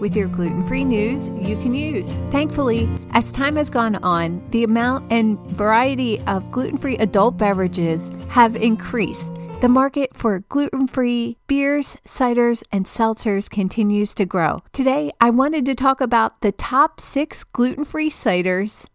with your gluten free news you can use. Thankfully, as time has gone on, the amount and variety of gluten free adult beverages have increased. The market for gluten free beers, ciders, and seltzers continues to grow. Today, I wanted to talk about the top six gluten free ciders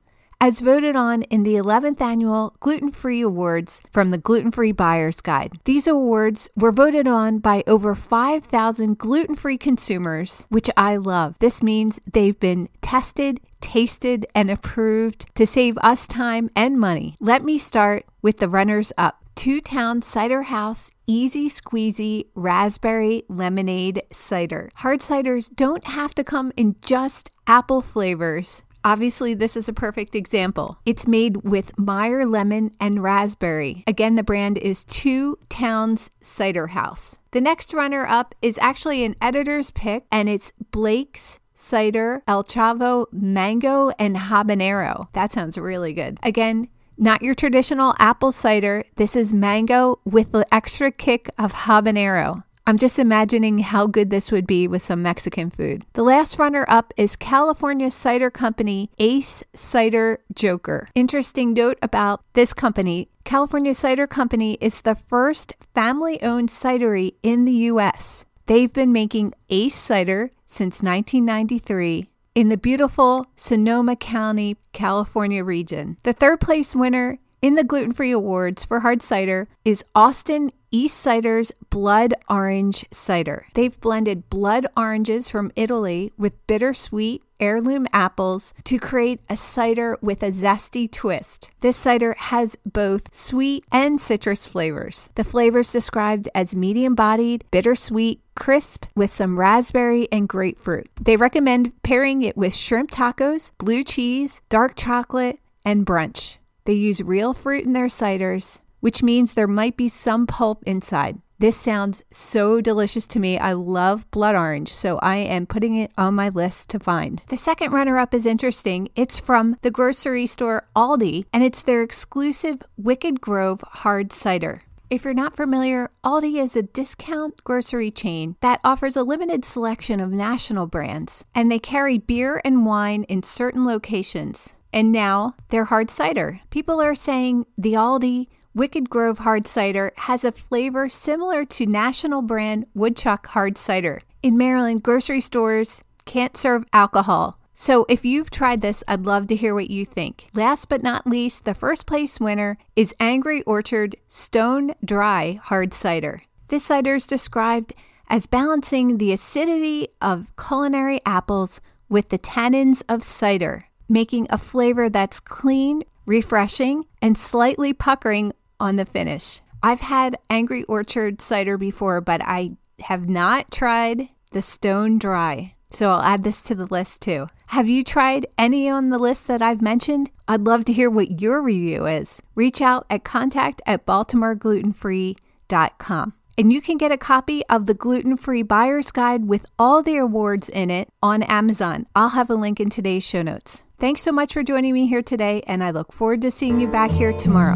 as voted on in the 11th annual Gluten Free Awards from the Gluten Free Buyer's Guide. These awards were voted on by over 5,000 gluten free consumers, which I love. This means they've been tested, tasted, and approved to save us time and money. Let me start with the runners up. Two Town Cider House Easy Squeezy Raspberry Lemonade Cider. Hard ciders don't have to come in just apple flavors. Obviously, this is a perfect example. It's made with Meyer lemon and raspberry. Again, the brand is Two Towns Cider House. The next runner up is actually an editor's pick, and it's Blake's Cider El Chavo Mango and Habanero. That sounds really good. Again, not your traditional apple cider. This is mango with the extra kick of habanero. I'm just imagining how good this would be with some Mexican food. The last runner up is California Cider Company Ace Cider Joker. Interesting note about this company California Cider Company is the first family owned cidery in the U.S. They've been making Ace cider since 1993 in the beautiful Sonoma County, California region. The third place winner in the gluten free awards for hard cider is Austin Eastciders Blood Orange Cider. They've blended blood oranges from Italy with bittersweet heirloom apples to create a cider with a zesty twist. This cider has both sweet and citrus flavors. The flavors described as medium bodied, bittersweet, crisp with some raspberry and grapefruit. They recommend pairing it with shrimp tacos, blue cheese, dark chocolate, and brunch. They use real fruit in their ciders, which means there might be some pulp inside. This sounds so delicious to me. I love blood orange, so I am putting it on my list to find. The second runner up is interesting. It's from the grocery store Aldi, and it's their exclusive Wicked Grove hard cider. If you're not familiar, Aldi is a discount grocery chain that offers a limited selection of national brands, and they carry beer and wine in certain locations. And now they're hard cider. People are saying the Aldi Wicked Grove hard cider has a flavor similar to national brand Woodchuck hard cider. In Maryland, grocery stores can't serve alcohol. So if you've tried this, I'd love to hear what you think. Last but not least, the first place winner is Angry Orchard Stone Dry hard cider. This cider is described as balancing the acidity of culinary apples with the tannins of cider, making a flavor that's clean, refreshing, and slightly puckering on the finish. I've had Angry Orchard cider before, but I have not tried the Stone Dry. So I'll add this to the list too. Have you tried any on the list that I've mentioned? I'd love to hear what your review is. Reach out at contact at baltimoreglutenfree.com. And you can get a copy of the Gluten Free Buyer's Guide with all the awards in it on Amazon. I'll have a link in today's show notes. Thanks so much for joining me here today, and I look forward to seeing you back here tomorrow.